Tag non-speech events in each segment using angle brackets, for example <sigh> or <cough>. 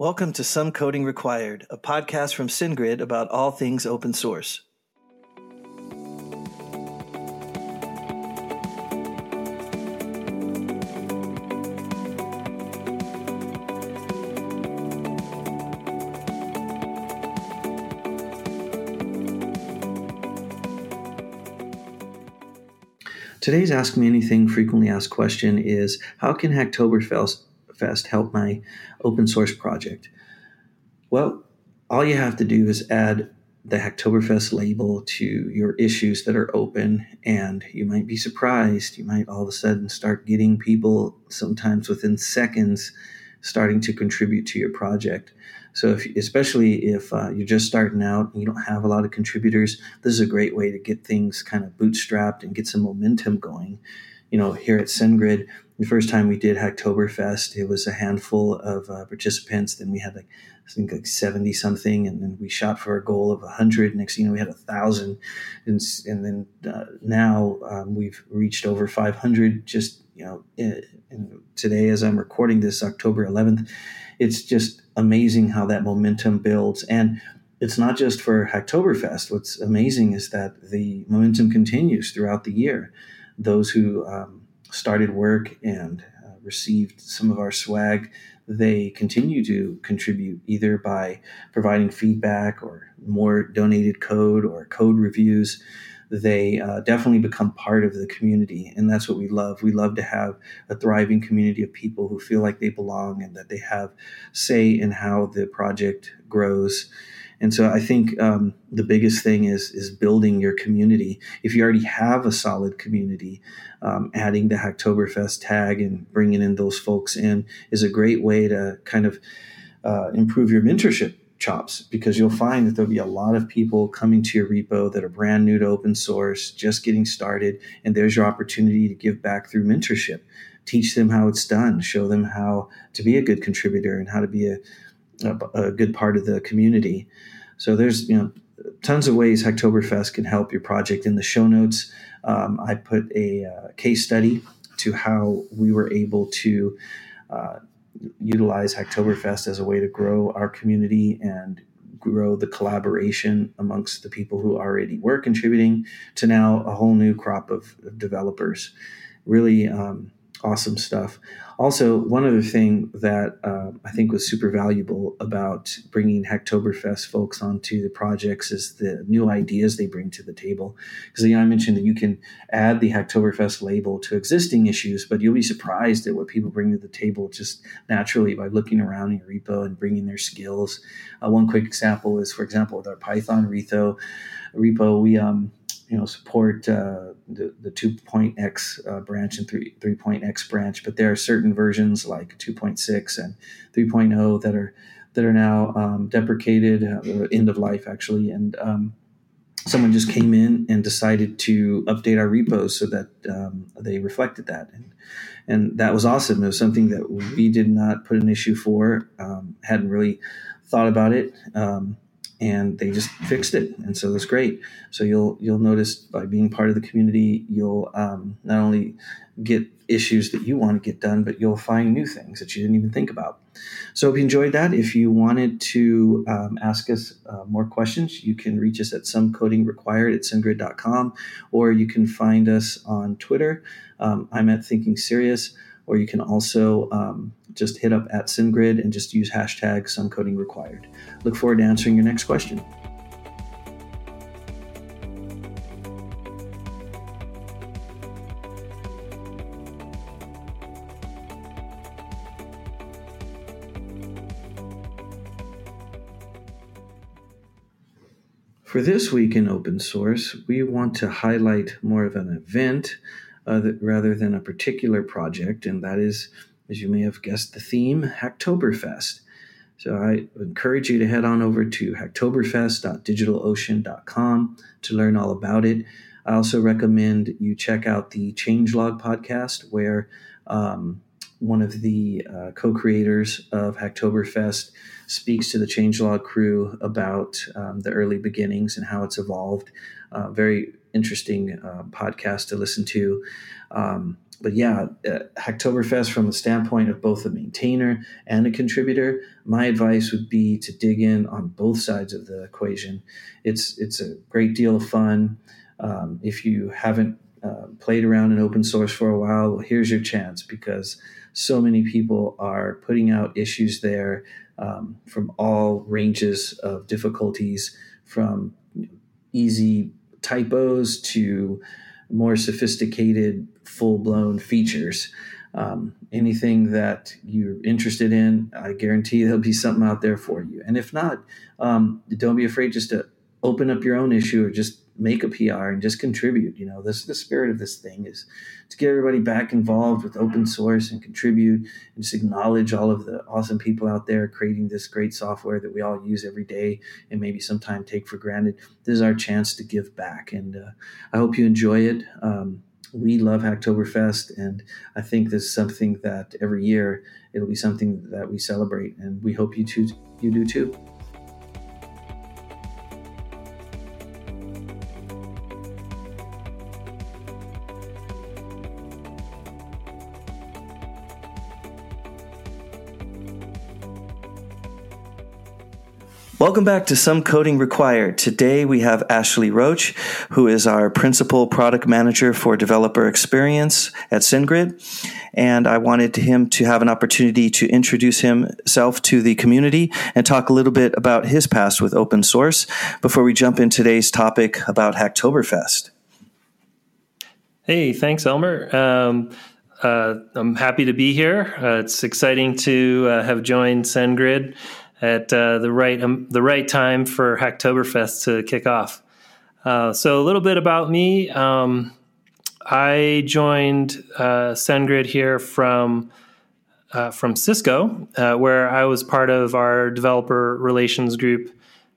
Welcome to Some Coding Required, a podcast from SendGrid about all things open source. Today's Ask Me Anything frequently asked question is How can Hacktoberfest Fest help my open source project? Well, all you have to do is add the Hacktoberfest label to your issues that are open, and you might be surprised. You might all of a sudden start getting people, sometimes within seconds, starting to contribute to your project. So, if, especially if uh, you're just starting out and you don't have a lot of contributors, this is a great way to get things kind of bootstrapped and get some momentum going. You know, here at SendGrid, the first time we did Hacktoberfest, it was a handful of uh, participants. Then we had like I think like seventy something, and then we shot for a goal of hundred. Next, you know, we had a thousand, and and then uh, now um, we've reached over five hundred. Just you know, in, in today as I'm recording this, October 11th, it's just amazing how that momentum builds and. It's not just for Hacktoberfest. What's amazing is that the momentum continues throughout the year. Those who um, started work and uh, received some of our swag, they continue to contribute either by providing feedback or more donated code or code reviews. They uh, definitely become part of the community, and that's what we love. We love to have a thriving community of people who feel like they belong and that they have say in how the project grows and so I think um, the biggest thing is is building your community. If you already have a solid community, um, adding the Hacktoberfest tag and bringing in those folks in is a great way to kind of uh, improve your mentorship chops because you'll find that there'll be a lot of people coming to your repo that are brand new to open source, just getting started, and there's your opportunity to give back through mentorship. Teach them how it's done, show them how to be a good contributor and how to be a a, a good part of the community. So there's you know tons of ways Hacktoberfest can help your project. In the show notes, um, I put a uh, case study to how we were able to uh, utilize Hacktoberfest as a way to grow our community and grow the collaboration amongst the people who already were contributing to now a whole new crop of, of developers. Really um, awesome stuff. Also, one other thing that uh, I think was super valuable about bringing Hacktoberfest folks onto the projects is the new ideas they bring to the table. Because you know, I mentioned that you can add the Hacktoberfest label to existing issues, but you'll be surprised at what people bring to the table just naturally by looking around in your repo and bringing their skills. Uh, one quick example is, for example, with our Python repo, repo we um, you know support uh, the the 2.x uh, branch and 3 3.x branch, but there are certain versions like 2.6 and 3.0 that are that are now um, deprecated, uh, end of life actually, and um, someone just came in and decided to update our repos so that um, they reflected that, and and that was awesome. It was something that we did not put an issue for, um, hadn't really thought about it. Um, and they just fixed it and so that's great. So you'll you'll notice by being part of the community you'll um, not only get issues that you want to get done but you'll find new things that you didn't even think about. So if you enjoyed that if you wanted to um, ask us uh, more questions you can reach us at some coding required at sendgrid.com or you can find us on twitter. Um, i'm at thinking serious or you can also um, just hit up at SendGrid and just use hashtag some coding required. Look forward to answering your next question. For this week in open source, we want to highlight more of an event uh, rather than a particular project, and that is, as you may have guessed, the theme Hacktoberfest. So I encourage you to head on over to hacktoberfest.digitalocean.com to learn all about it. I also recommend you check out the Changelog podcast, where um, one of the uh, co-creators of Hacktoberfest speaks to the Changelog crew about um, the early beginnings and how it's evolved. Uh, very interesting uh, podcast to listen to. Um, but yeah, uh, Hacktoberfest from the standpoint of both a maintainer and a contributor, my advice would be to dig in on both sides of the equation. It's it's a great deal of fun. Um, if you haven't uh, played around in open source for a while, well, here's your chance because so many people are putting out issues there um, from all ranges of difficulties, from easy typos to more sophisticated, full blown features. Um, anything that you're interested in, I guarantee there'll be something out there for you. And if not, um, don't be afraid just to open up your own issue or just make a PR and just contribute. You know, this the spirit of this thing is to get everybody back involved with open source and contribute and just acknowledge all of the awesome people out there creating this great software that we all use every day and maybe sometime take for granted. This is our chance to give back, and uh, I hope you enjoy it. Um, we love Hacktoberfest, and I think this is something that every year it'll be something that we celebrate, and we hope you too, you do too. Welcome back to Some Coding Required. Today we have Ashley Roach, who is our Principal Product Manager for Developer Experience at SendGrid. And I wanted him to have an opportunity to introduce himself to the community and talk a little bit about his past with open source before we jump in today's topic about Hacktoberfest. Hey, thanks, Elmer. Um, uh, I'm happy to be here. Uh, it's exciting to uh, have joined SendGrid at uh, the right um, the right time for Hacktoberfest to kick off. Uh, so a little bit about me. Um, I joined uh, SendGrid here from uh, from Cisco, uh, where I was part of our developer relations group,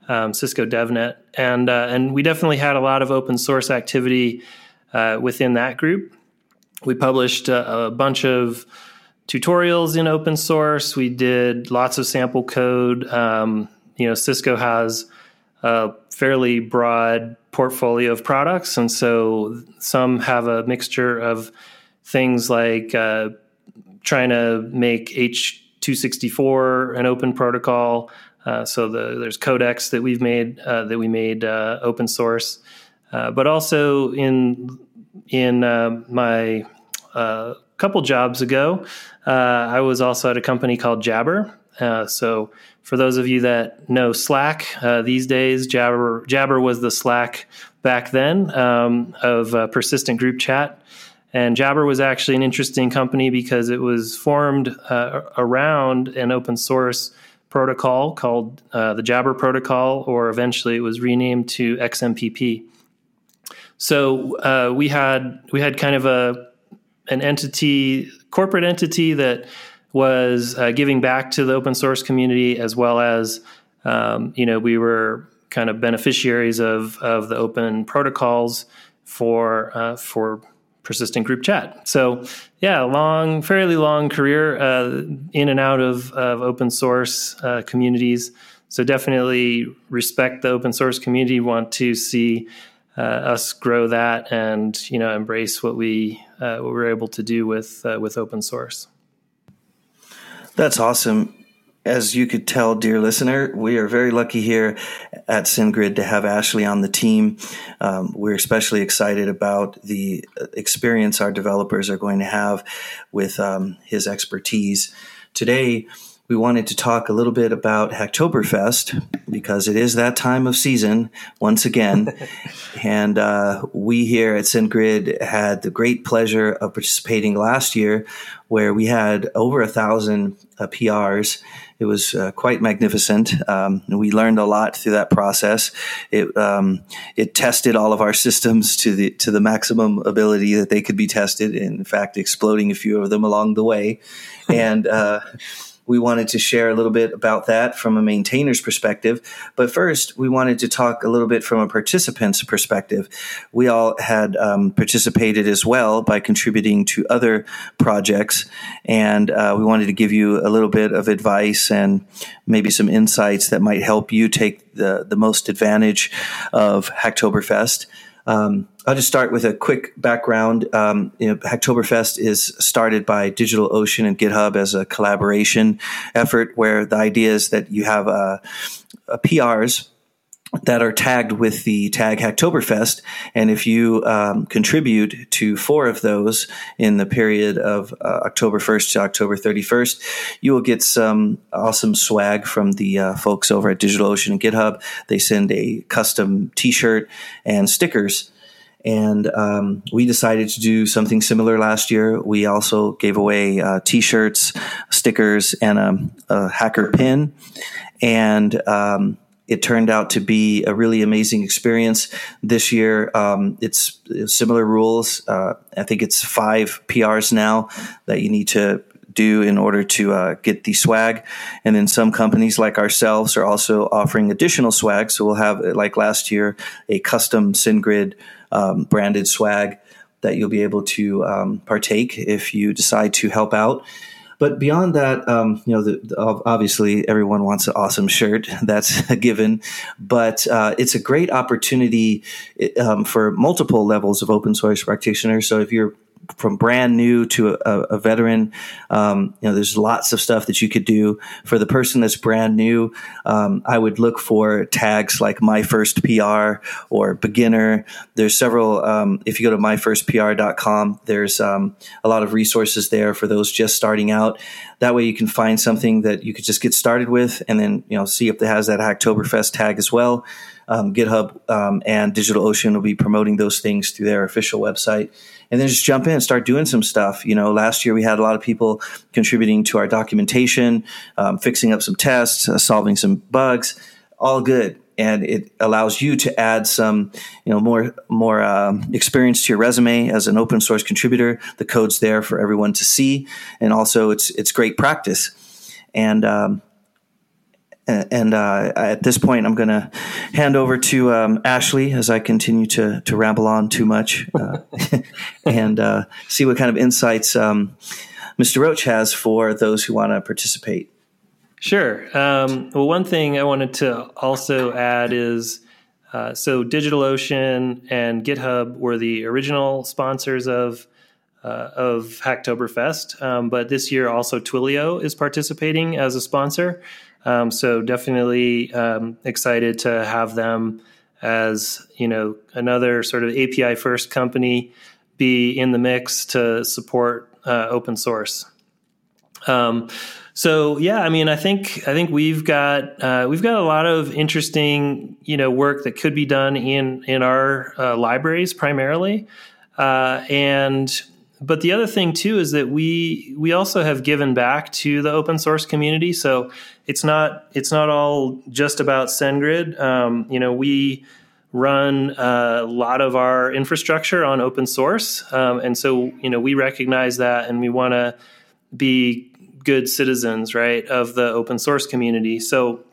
um, Cisco DevNet, and uh, and we definitely had a lot of open source activity within that group. We published a, a bunch of tutorials in open source. We did lots of sample code. Um, you know, Cisco has a fairly broad portfolio of products, and so some have a mixture of things like uh, trying to make H264 an open protocol. Uh, so the, there's codecs that we've made uh, that we made uh, open source, uh, but also in in uh, my couple jobs ago, uh, I was also at a company called Jabber. Uh, so, for those of you that know Slack uh, these days, Jabber Jabber was the Slack back then um, of uh, persistent group chat. And Jabber was actually an interesting company because it was formed uh, around an open source protocol called uh, the Jabber Protocol, or eventually it was renamed to XMPP. So we had we had kind of a an entity, corporate entity that was uh, giving back to the open source community, as well as um, you know we were kind of beneficiaries of of the open protocols for uh, for persistent group chat. So yeah, long, fairly long career uh, in and out of, of open source uh, communities. So definitely respect the open source community. Want to see uh, us grow that and you know embrace what we uh, what we're able to do with uh, with open source. That's awesome. As you could tell, dear listener, we are very lucky here at SendGrid to have Ashley on the team. Um, we're especially excited about the experience our developers are going to have with um, his expertise. Today, we wanted to talk a little bit about Hacktoberfest because it is that time of season once again. <laughs> and uh, we here at SendGrid had the great pleasure of participating last year where we had over a thousand uh, PRs. It was uh, quite magnificent. Um, we learned a lot through that process. It um, it tested all of our systems to the to the maximum ability that they could be tested. In fact, exploding a few of them along the way, <laughs> and uh, we wanted to share a little bit about that from a maintainer's perspective. But first, we wanted to talk a little bit from a participant's perspective. We all had um, participated as well by contributing to other projects, and uh, we wanted to give you a little bit of advice and maybe some insights that might help you take the, the most advantage of Hacktoberfest. Um, I'll just start with a quick background. Um, you know, Hacktoberfest is started by DigitalOcean and GitHub as a collaboration effort, where the idea is that you have uh, PRs that are tagged with the tag Hacktoberfest. And if you um, contribute to four of those in the period of uh, October 1st to October 31st, you will get some awesome swag from the uh, folks over at DigitalOcean and GitHub. They send a custom t shirt and stickers. And um, we decided to do something similar last year. We also gave away uh, t shirts, stickers, and a, a hacker pin. And um, it turned out to be a really amazing experience this year. Um, it's similar rules. Uh, I think it's five PRs now that you need to do in order to uh, get the swag. And then some companies like ourselves are also offering additional swag. So we'll have, like last year, a custom SendGrid um, branded swag that you'll be able to um, partake if you decide to help out. But beyond that, um, you know, the, the, obviously everyone wants an awesome shirt. <laughs> That's a given. But uh, it's a great opportunity um, for multiple levels of open source practitioners. So if you're from brand new to a, a veteran. Um, you know, there's lots of stuff that you could do for the person that's brand new. Um, I would look for tags like my first PR or beginner. There's several. Um, if you go to myfirstpr.com, there's um, a lot of resources there for those just starting out. That way, you can find something that you could just get started with, and then you know see if it has that Hacktoberfest tag as well. Um, GitHub um, and DigitalOcean will be promoting those things through their official website and then just jump in and start doing some stuff. You know, last year we had a lot of people contributing to our documentation, um, fixing up some tests, uh, solving some bugs, all good. And it allows you to add some, you know, more more um, experience to your resume as an open source contributor. The code's there for everyone to see, and also it's it's great practice. And um, and uh, at this point, I'm going to hand over to um, Ashley as I continue to to ramble on too much, uh, <laughs> and uh, see what kind of insights um, Mr. Roach has for those who want to participate. Sure. Um, well, one thing I wanted to also add is uh, so DigitalOcean and GitHub were the original sponsors of. Uh, of Hacktoberfest, um, but this year also Twilio is participating as a sponsor. Um, so definitely um, excited to have them as you know another sort of API first company be in the mix to support uh, open source. Um, so yeah, I mean, I think I think we've got uh, we've got a lot of interesting you know work that could be done in in our uh, libraries primarily, uh, and but the other thing too is that we we also have given back to the open source community. So it's not it's not all just about SendGrid. Um, you know, we run a lot of our infrastructure on open source, um, and so you know we recognize that, and we want to be good citizens, right, of the open source community. So,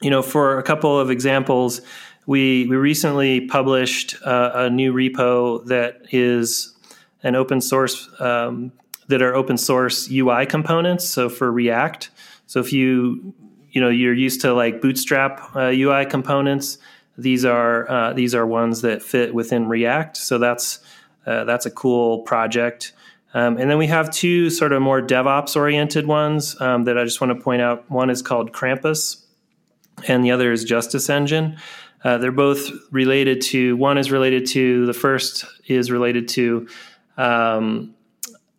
you know, for a couple of examples, we we recently published uh, a new repo that is an open source um, that are open source UI components. So for React, so if you you know you're used to like Bootstrap uh, UI components, these are uh, these are ones that fit within React. So that's uh, that's a cool project. Um, and then we have two sort of more DevOps oriented ones um, that I just want to point out. One is called Krampus, and the other is Justice Engine. Uh, they're both related to. One is related to the first is related to um,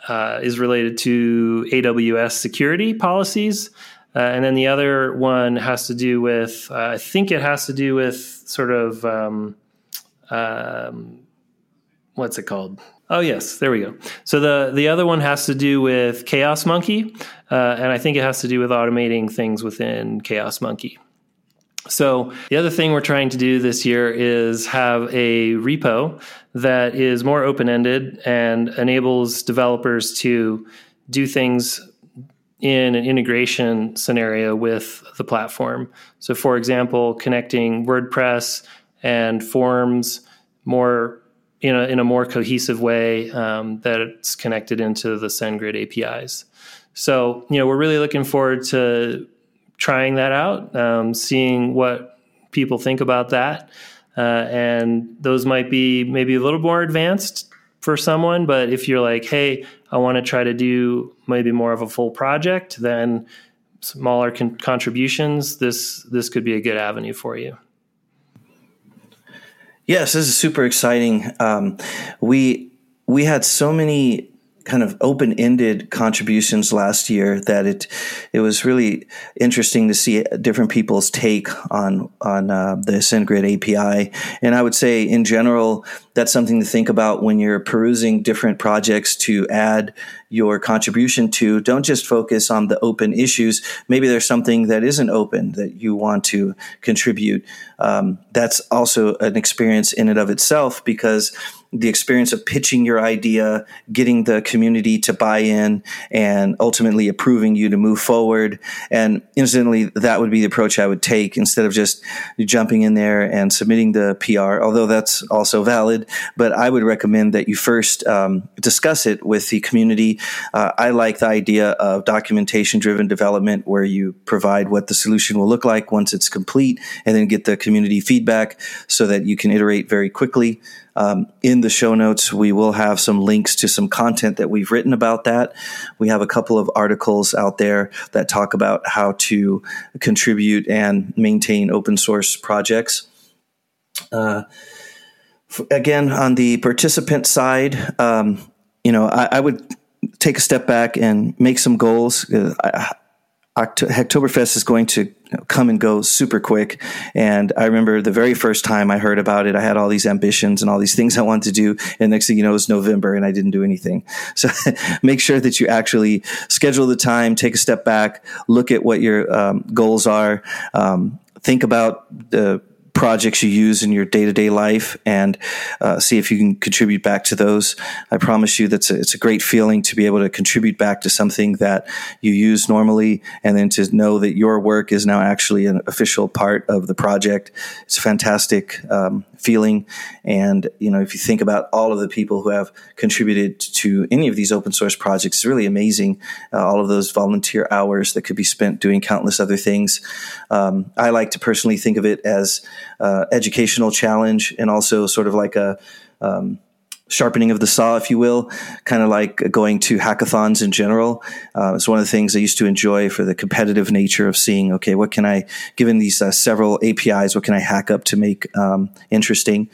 uh, is related to AWS security policies. Uh, and then the other one has to do with, uh, I think it has to do with sort of, um, um, what's it called? Oh yes, there we go. So the the other one has to do with Chaos Monkey, uh, and I think it has to do with automating things within Chaos Monkey. So, the other thing we're trying to do this year is have a repo that is more open ended and enables developers to do things in an integration scenario with the platform. So, for example, connecting WordPress and forms more in a, in a more cohesive way um, that it's connected into the SendGrid APIs. So, you know, we're really looking forward to trying that out, um, seeing what people think about that. uh, and those might be maybe a little more advanced for someone. But if you're like, hey, I want to try to do maybe more of a full project, then smaller con- contributions, this this could be a good avenue for you. Yes, this is super exciting. Um, we we had so many kind of open-ended contributions last year that it it was really interesting to see different people's take on on uh, the SendGrid API. And I would say, in general, that's something to think about when you're perusing different projects to add your contribution to. Don't just focus on the open issues. Maybe there's something that isn't open that you want to contribute. Um, that's also an experience in and of itself because the experience of pitching your idea, getting the community to buy in, and ultimately approving you to move forward. And instantly, that would be the approach I would take instead of just jumping in there and submitting the PR, although that's also valid. But I would recommend that you first um, discuss it with the community. Uh, I like the idea of documentation driven development where you provide what the solution will look like once it's complete and then get the community feedback so that you can iterate very quickly. Um, in the show notes, we will have some links to some content that we've written about that. We have a couple of articles out there that talk about how to contribute and maintain open source projects. Uh, again, on the participant side, um, you know, I, I, would take a step back and make some goals. Uh, I, Hacktoberfest is going to come and go super quick. And I remember the very first time I heard about it, I had all these ambitions and all these things I wanted to do. And next thing you know, it's November and I didn't do anything. So <laughs> make sure that you actually schedule the time, take a step back, look at what your um, goals are. Um, think about the projects you use in your day to day life and uh, see if you can contribute back to those. I promise you that's a, it's a great feeling to be able to contribute back to something that you use normally and then to know that your work is now actually an official part of the project. It's a fantastic um, feeling. And, you know, if you think about all of the people who have contributed to any of these open source projects, it's really amazing. Uh, all of those volunteer hours that could be spent doing countless other things. Um, I like to personally think of it as educational challenge and also sort of like a, um, sharpening of the saw, if you will, kind of like going to hackathons in general. Uh, it's one of the things I used to enjoy for the competitive nature of seeing, okay, what can I, given these uh, several APIs, what can I hack up to make um, interesting?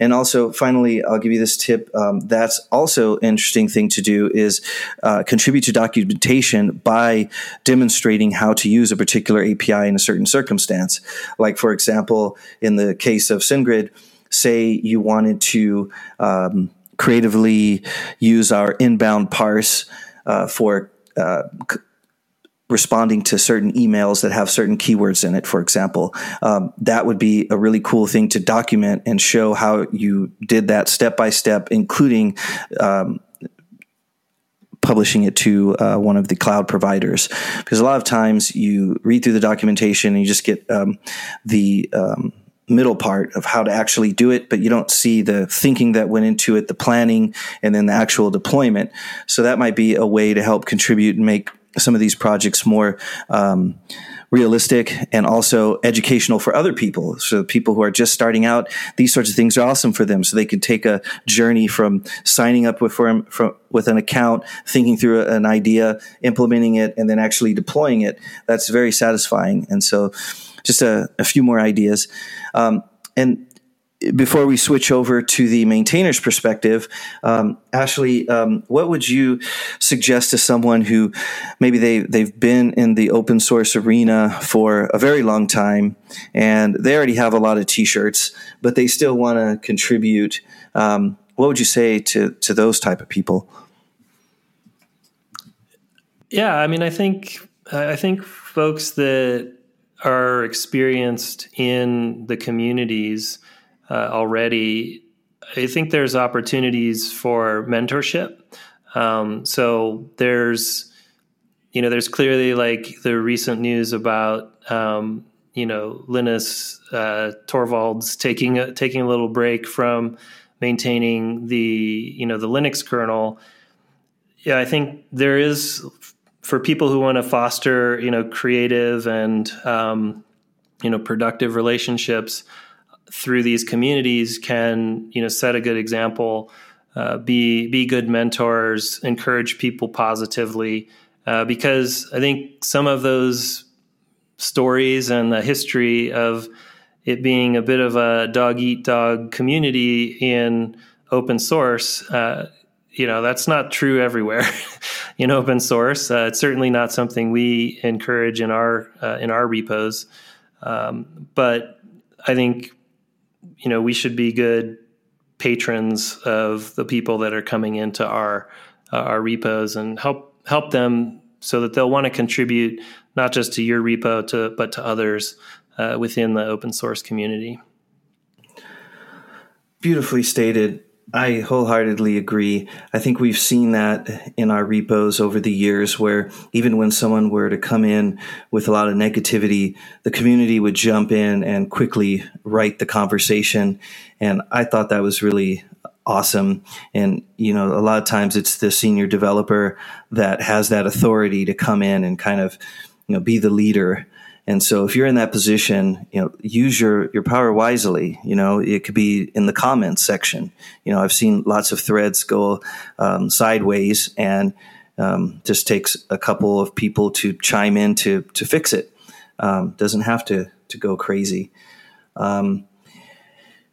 And also, finally, I'll give you this tip. Um, that's also interesting thing to do is uh, contribute to documentation by demonstrating how to use a particular API in a certain circumstance. Like, for example, in the case of SendGrid, say you wanted to um, creatively use our inbound parse uh, for uh, c- responding to certain emails that have certain keywords in it, for example. Um, that would be a really cool thing to document and show how you did that step by step, including. Um, publishing it to uh, one of the cloud providers because a lot of times you read through the documentation and you just get um, the um, middle part of how to actually do it, but you don't see the thinking that went into it, the planning, and then the actual deployment. So that might be a way to help contribute and make some of these projects more um, realistic and also educational for other people. So people who are just starting out, these sorts of things are awesome for them. So they can take a journey from signing up with with an account, thinking through an idea, implementing it, and then actually deploying it. That's very satisfying. And so just a, a few more ideas. Um, and before we switch over to the maintainer's perspective, um, Ashley, um, what would you suggest to someone who maybe they they've been in the open source arena for a very long time and they already have a lot of T-shirts, but they still want to contribute? Um, what would you say to to those type of people? Yeah, I mean, I think I think folks that are experienced in the communities uh, already, I think there's opportunities for mentorship. Um, so there's, you know, there's clearly like the recent news about, um, you know, Linus uh, Torvalds taking a, taking a little break from maintaining the, you know, the Linux kernel. Yeah, I think there is for people who want to foster, you know, creative and um, you know productive relationships, through these communities can you know set a good example, uh, be be good mentors, encourage people positively, uh, because I think some of those stories and the history of it being a bit of a dog eat dog community in open source, uh, you know, that's not true everywhere <laughs> in open source. Uh, it's certainly not something we encourage in our uh, in our repos. Um, but I think you know we should be good patrons of the people that are coming into our uh, our repos and help help them so that they'll want to contribute not just to your repo to but to others uh, within the open source community. Beautifully stated. I wholeheartedly agree. I think we've seen that in our repos over the years where even when someone were to come in with a lot of negativity, the community would jump in and quickly right the conversation. And I thought that was really awesome. And, you know, a lot of times it's the senior developer that has that authority to come in and kind of, you know, be the leader and so if you're in that position, you know, use your, your power wisely. You know, it could be in the comments section. You know, I've seen lots of threads go um, sideways and um, just takes a couple of people to chime in to, to fix it. Um, doesn't have to, to go crazy. Um,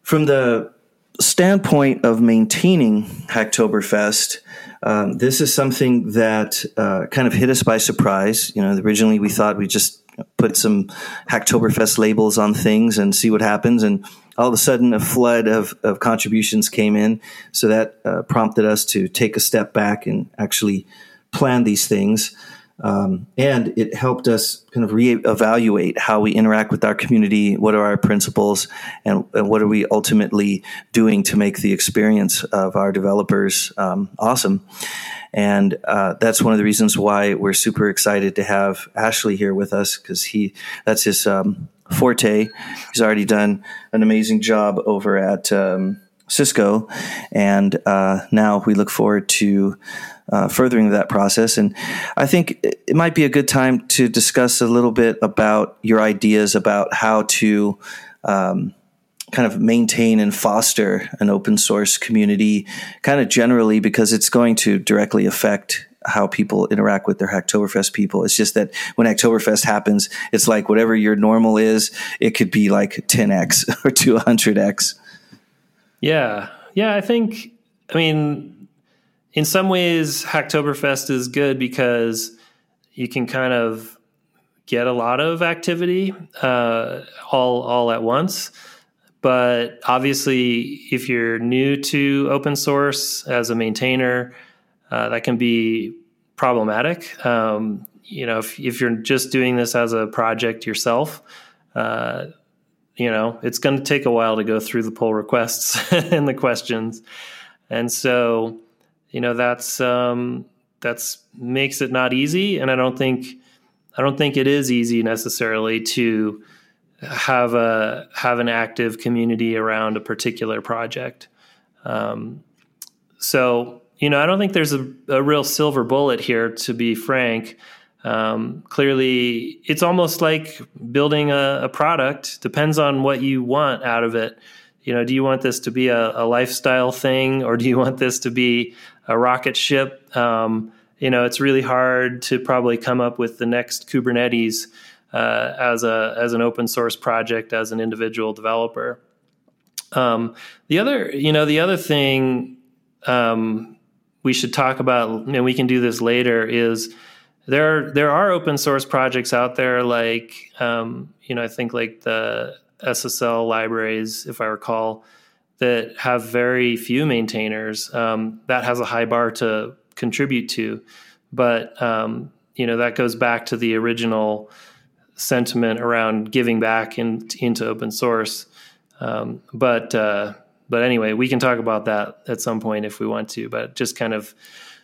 from the standpoint of maintaining Hacktoberfest, um, this is something that uh, kind of hit us by surprise. You know, originally we thought we just put some Hacktoberfest labels on things and see what happens. And all of a sudden, a flood of, of contributions came in. So that uh, prompted us to take a step back and actually plan these things. Um, and it helped us kind of reevaluate how we interact with our community. What are our principles, and, and what are we ultimately doing to make the experience of our developers um, awesome? And uh, that's one of the reasons why we're super excited to have Ashley here with us because he that's his um, forte. He's already done an amazing job over at um, Cisco, and uh, now we look forward to. Uh, furthering that process. And I think it might be a good time to discuss a little bit about your ideas about how to um, kind of maintain and foster an open source community kind of generally because it's going to directly affect how people interact with their Hacktoberfest people. It's just that when Hacktoberfest happens, it's like whatever your normal is, it could be like 10x <laughs> or 200x. Yeah. Yeah. I think, I mean, in some ways, Hacktoberfest is good because you can kind of get a lot of activity uh, all all at once. But obviously, if you're new to open source as a maintainer, uh, that can be problematic. Um, you know, if, if you're just doing this as a project yourself, uh, you know, it's going to take a while to go through the pull requests <laughs> and the questions. And so, you know, that's, um, that's makes it not easy. And I don't think, I don't think it is easy necessarily to, have a have an active community around a particular project. Um, so you know, I don't think there's a, a, real silver bullet here. To be frank, um, clearly, it's almost like building a, a, product. Depends on what you want out of it. You know, do you want this to be a, a lifestyle thing, or do you want this to be a rocket ship? Um, you know, it's really hard to probably come up with the next Kubernetes uh, as a as an open source project as an individual developer. Um, the other, you know, the other thing um, we should talk about, and we can do this later, is there there are open source projects out there like um, you know I think like the SSL libraries, if I recall, that have very few maintainers. Um, that has a high bar to contribute to, but um, you know that goes back to the original sentiment around giving back in, into open source. Um, but uh, but anyway, we can talk about that at some point if we want to. But just kind of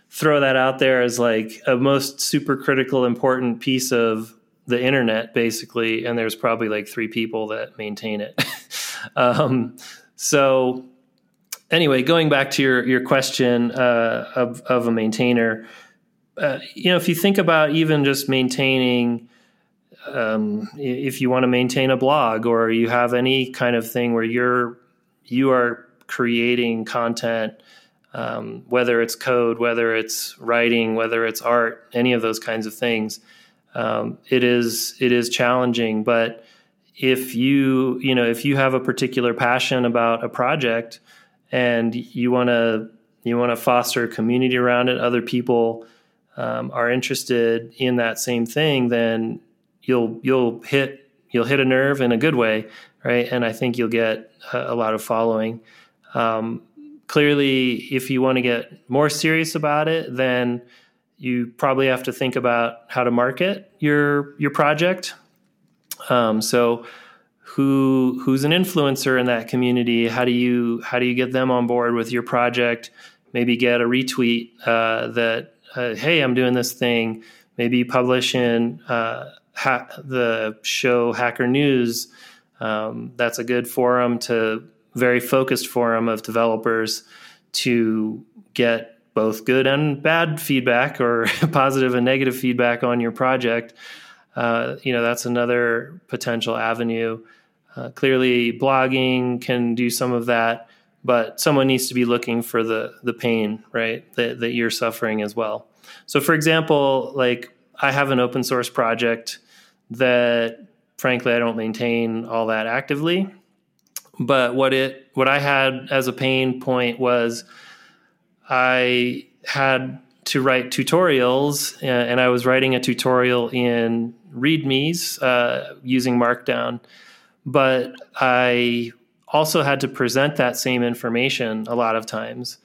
throw that out there as like a most super critical, important piece of the internet, basically. And there's probably like three people that maintain it. <laughs> um, so anyway, going back to your your question uh, of of a maintainer, uh, you know, if you think about even just maintaining um, if you want to maintain a blog or you have any kind of thing where you're you are creating content um, whether it's code whether it's writing whether it's art any of those kinds of things um, it is it is challenging but if you you know if you have a particular passion about a project and you want to you want to foster a community around it other people um, are interested in that same thing then you'll you'll hit you'll hit a nerve in a good way, right? And I think you'll get a, a lot of following. Um, clearly, if you want to get more serious about it, then you probably have to think about how to market your your project. Um, so, who who's an influencer in that community? How do you how do you get them on board with your project? Maybe get a retweet uh, that uh, hey, I'm doing this thing. Maybe publish in uh, ha- the show Hacker News. Um, that's a good forum to very focused forum of developers to get both good and bad feedback or <laughs> positive and negative feedback on your project. Uh, you know that's another potential avenue. Uh, clearly, blogging can do some of that, but someone needs to be looking for the the pain, right? That, that you're suffering as well. So, for example, like I have an open source project that frankly I don't maintain all that actively. But what it what I had as a pain point was I had to write tutorials, and I was writing a tutorial in README's uh, using Markdown, but I also had to present that same information a lot of times,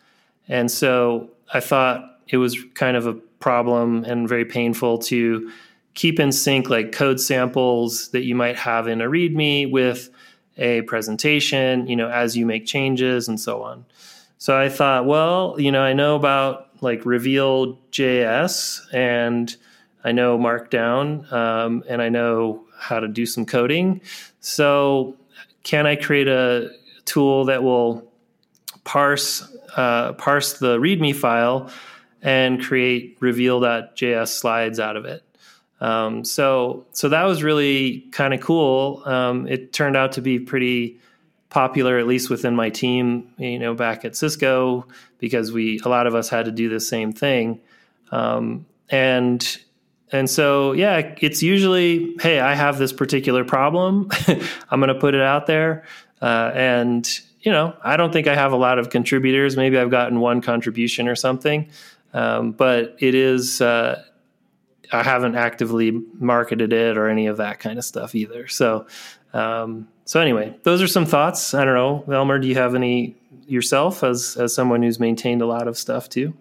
and so I thought it was kind of a problem and very painful to keep in sync like code samples that you might have in a README with a presentation, you know, as you make changes and so on. So I thought, well, you know, I know about like Reveal JS and I know Markdown um, and I know how to do some coding. So can I create a tool that will parse uh, parse the README file and create reveal.js slides out of it? Um, so so that was really kind of cool. Um, it turned out to be pretty popular, at least within my team. You know, back at Cisco, because we a lot of us had to do the same thing, um, and and so yeah, it's usually hey, I have this particular problem. <laughs> I'm going to put it out there, uh, and you know, I don't think I have a lot of contributors. Maybe I've gotten one contribution or something. Um, but it is uh, I haven't actively marketed it or any of that kind of stuff either. So, um, so anyway, those are some thoughts. I don't know, Elmer, do you have any yourself as as someone who's maintained a lot of stuff too?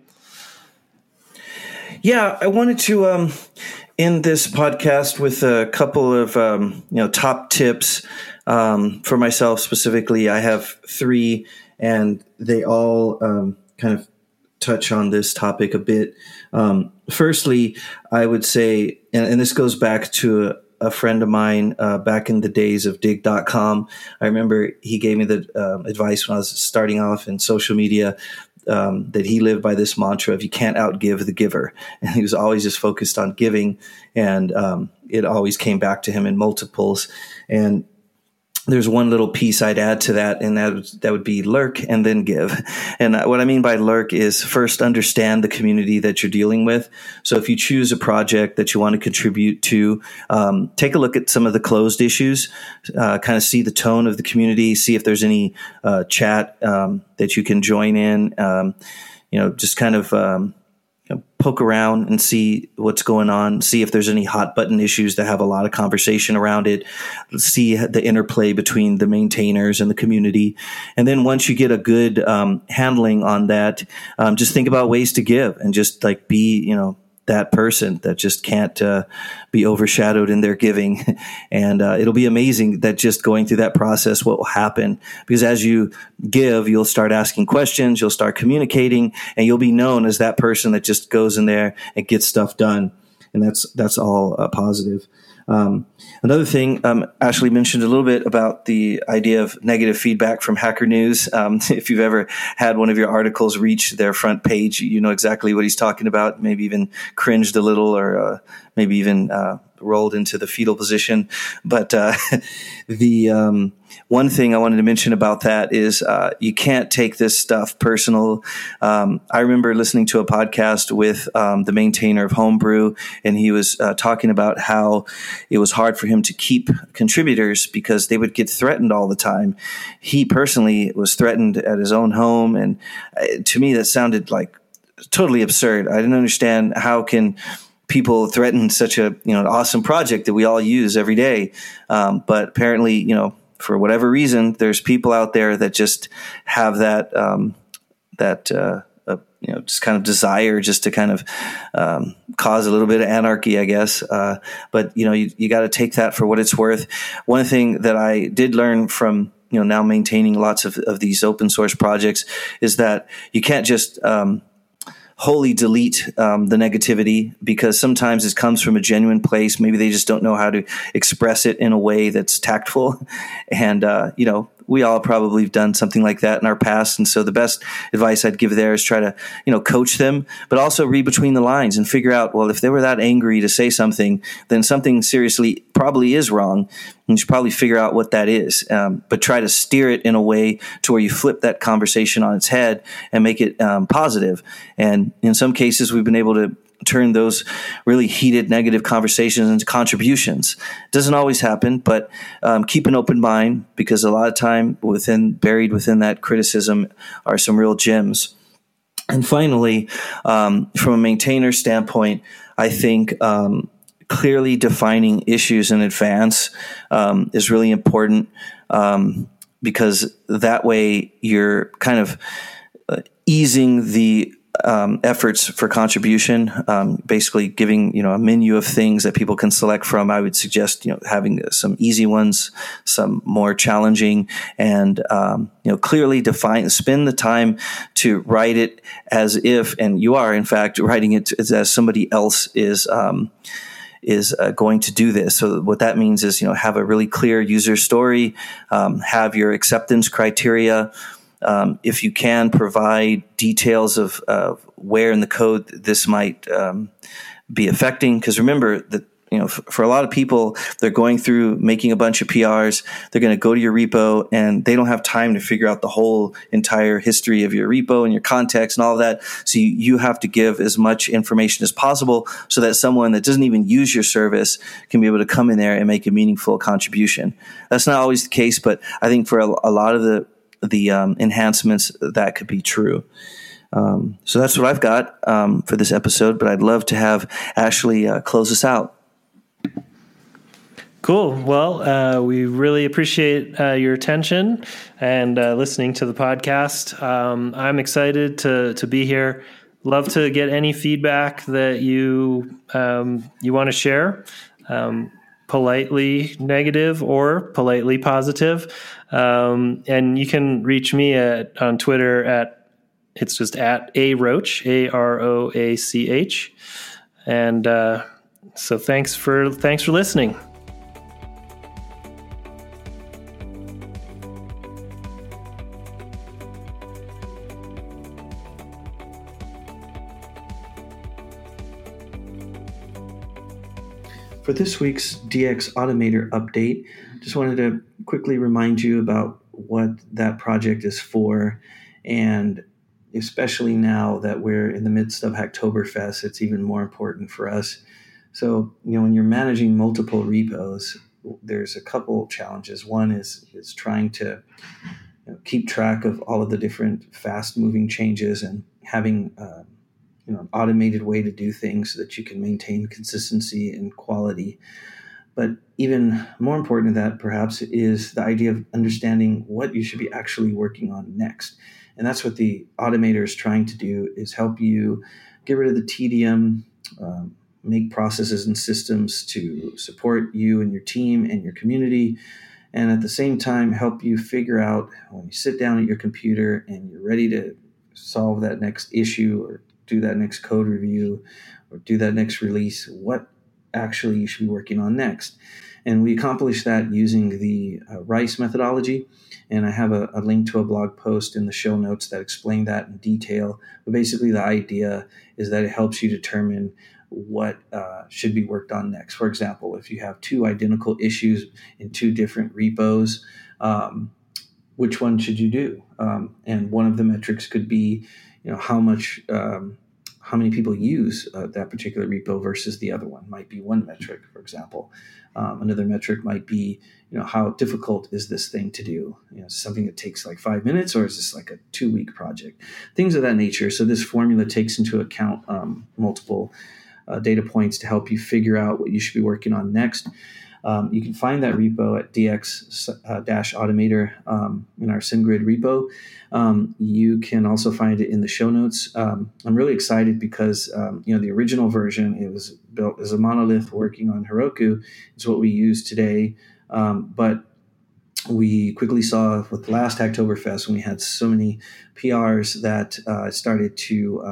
Yeah, I wanted to um, end this podcast with a couple of um, you know top tips um, for myself specifically. I have three, and they all um, kind of touch on this topic a bit. Um, firstly, I would say, and, and, this goes back to a, a friend of mine uh, back in the days of digg.com. I remember he gave me the uh, advice when I was starting off in social media um, that he lived by this mantra of you can't outgive the giver. And he was always just focused on giving. And um, it always came back to him in multiples. And there's one little piece I'd add to that, and that that would be lurk and then give. And what I mean by lurk is first understand the community that you're dealing with. So if you choose a project that you want to contribute to, um, take a look at some of the closed issues, uh, kind of see the tone of the community, see if there's any uh, chat um, that you can join in. Um, you know, just kind of um, poke around and see what's going on, see if there's any hot button issues that have a lot of conversation around it, see the interplay between the maintainers and the community. And then once you get a good um, handling on that, um, just think about ways to give and just like be, you know, that person that just can't uh, be overshadowed in their giving. <laughs> and uh, it'll be amazing that just going through that process, what will happen. Because as you give, you'll start asking questions, you'll start communicating, and you'll be known as that person that just goes in there and gets stuff done. And that's that's all uh, positive. Um, another thing, um, Ashley mentioned a little bit about the idea of negative feedback from Hacker News. Um, <laughs> if you've ever had one of your articles reach their front page, you know exactly what he's talking about. Maybe even cringed a little, or uh, maybe even uh, rolled into the fetal position. But uh, <laughs> the um, one thing I wanted to mention about that is uh, you can't take this stuff personal. Um, I remember listening to a podcast with um, the maintainer of Homebrew, and he was uh, talking about how it was hard for him to keep contributors because they would get threatened all the time. He personally was threatened at his own home, and uh, to me, that sounded like totally absurd. I didn't understand how can people threaten such a you know an awesome project that we all use every day. Um, but apparently, you know, for whatever reason, there's people out there that just have that um, that uh, uh, you know just kind of desire just to kind of um, cause a little bit of anarchy, I guess. Uh, but you know, you, you got to take that for what it's worth. One thing that I did learn from you know now maintaining lots of, of these open source projects is that you can't just um, wholly delete um, the negativity because sometimes it comes from a genuine place. Maybe they just don't know how to express it in a way that's tactful. <laughs> And, uh, you know, we all probably have done something like that in our past. And so the best advice I'd give there is try to, you know, coach them, but also read between the lines and figure out, well, if they were that angry to say something, then something seriously probably is wrong. And you should probably figure out what that is. Um, but try to steer it in a way to where you flip that conversation on its head and make it um, positive. And in some cases, we've been able to turn those really heated negative conversations into contributions. It doesn't always happen, but um, keep an open mind because a lot of time within buried within that criticism are some real gems. And finally, um, from a maintainer standpoint, I think um, clearly defining issues in advance um, is really important um, because that way you're kind of uh, easing the um, efforts for contribution, um, basically giving you know a menu of things that people can select from. I would suggest you know having some easy ones, some more challenging, and um, you know clearly define. Spend the time to write it as if, and you are in fact writing it as somebody else is um, is uh, going to do this. So what that means is, you know, have a really clear user story, um, have your acceptance criteria. Um, if you can provide details of uh, where in the code this might um, be affecting, because remember that you know, for, for, a lot of people, they're going through making a bunch of PRs. They're going to go to your repo and they don't have time to figure out the whole entire history of your repo and your context and all of that. So you, you have to give as much information as possible so that someone that doesn't even use your service can be able to come in there and make a meaningful contribution. That's not always the case, but I think for a, a lot of the the um, enhancements that could be true. Um, so that's what I've got um, for this episode, but I'd love to have Ashley uh, close us out. Cool. Well, uh, we really appreciate uh, your attention and uh, listening to the podcast. Um, I'm excited to to be here. Love to get any feedback that you um, you want to share, um, politely negative or politely positive. Um, and you can reach me at on Twitter at it's just at a roach a r o a c h, and uh, so thanks for thanks for listening. For this week's DX Automator update, just wanted to quickly remind you about what that project is for. And especially now that we're in the midst of Hacktoberfest, it's even more important for us. So, you know, when you're managing multiple repos, there's a couple challenges. One is is trying to you know, keep track of all of the different fast moving changes and having uh, you know an automated way to do things so that you can maintain consistency and quality but even more important than that perhaps is the idea of understanding what you should be actually working on next. And that's what the automator is trying to do is help you get rid of the tedium um, make processes and systems to support you and your team and your community and at the same time help you figure out when you sit down at your computer and you're ready to solve that next issue or do that next code review or do that next release, what actually you should be working on next. And we accomplish that using the uh, RICE methodology. And I have a, a, link to a blog post in the show notes that explain that in detail. But basically, the idea is that it helps you determine what uh, should be worked on next. For example, if you have two identical issues in two different repos, um, which one should you do? Um, and one of the metrics could be, you know, how much, um, how many people use uh, that particular repo versus the other one might be one metric, for example. Um, another metric might be, you know, how difficult is this thing to do? You know, something that takes like five minutes, or is this like a two-week project? Things of that nature. So this formula takes into account um, multiple uh, data points to help you figure out what you should be working on next. Um, you can find that repo at dx-automator uh, um, in our SendGrid repo. Um, you can also find it in the show notes. Um, I'm really excited because um, you know the original version it was built as a monolith working on Heroku. It's what we use today, um, but we quickly saw with last Hacktoberfest when we had so many PRs that uh, started to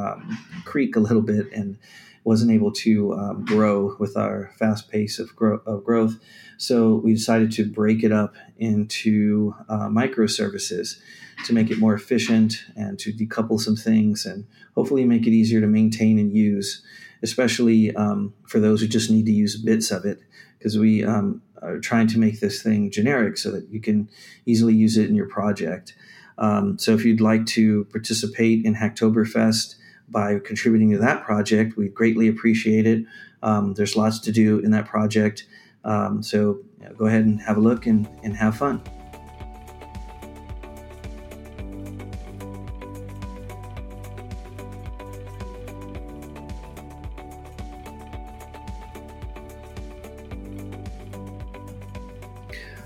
creak a little bit and wasn't able to um, grow with our fast pace of, grow- of, growth. So we decided to break it up into uh, microservices to make it more efficient and to decouple some things and hopefully make it easier to maintain and use, especially um, for those who just need to use bits of it. Because we um, are trying to make this thing generic so that you can easily use it in your project. Um, so if you'd like to participate in Hacktoberfest, by contributing to that project. We greatly appreciate it. Um, there's lots to do in that project. Um, so you know, go ahead and have a look and, and have fun.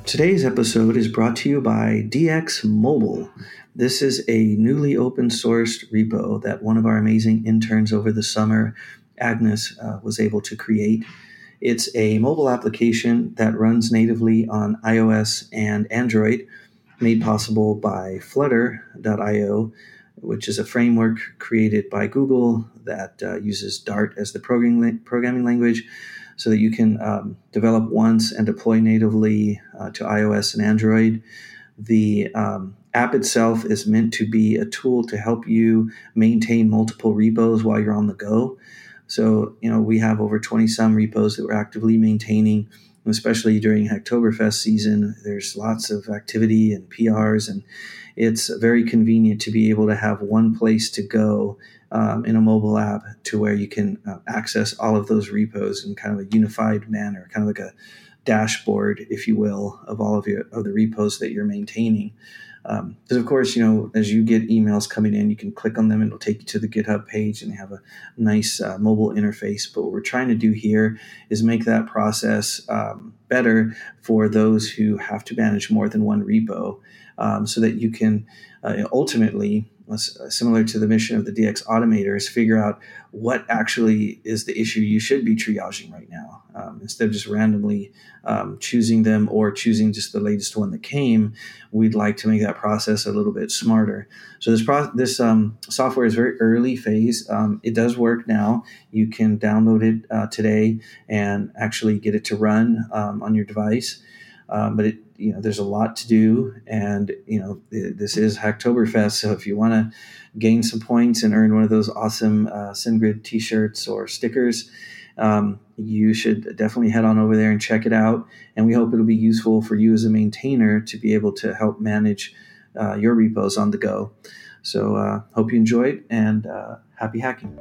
Today's episode is brought to you by DX Mobile. This is a newly open sourced repo that one of our amazing interns over the summer, Agnes, uh, was able to create. It's a mobile application that runs natively on iOS and Android, made possible by Flutter.io, which is a framework created by Google that uh, uses Dart as the programming, programming language so that you can um, develop once and deploy natively uh, to iOS and Android. The um, app itself is meant to be a tool to help you maintain multiple repos while you're on the go. So, you know, we have over 20 some repos that we're actively maintaining, especially during Hacktoberfest season. There's lots of activity and PRs, and it's very convenient to be able to have one place to go um, in a mobile app to where you can uh, access all of those repos in kind of a unified manner, kind of like a dashboard, if you will, of all of your of the repos that you're maintaining. Because um, of course, you know, as you get emails coming in, you can click on them; and it'll take you to the GitHub page and have a nice uh, mobile interface. But what we're trying to do here is make that process um, better for those who have to manage more than one repo, um, so that you can uh, ultimately similar to the mission of the DX Automator, is figure out what actually is the issue you should be triaging right now. Um, instead of just randomly um, choosing them or choosing just the latest one that came, we'd like to make that process a little bit smarter. So this pro- this um, software is very early phase. Um, it does work now. You can download it uh, today and actually get it to run um, on your device. Um, but it, you know, there's a lot to do, and you know, this is Hacktoberfest. So if you want to gain some points and earn one of those awesome uh, SendGrid T-shirts or stickers, um, you should definitely head on over there and check it out. And we hope it'll be useful for you as a maintainer to be able to help manage uh, your repos on the go. So uh, hope you enjoyed and uh, happy hacking.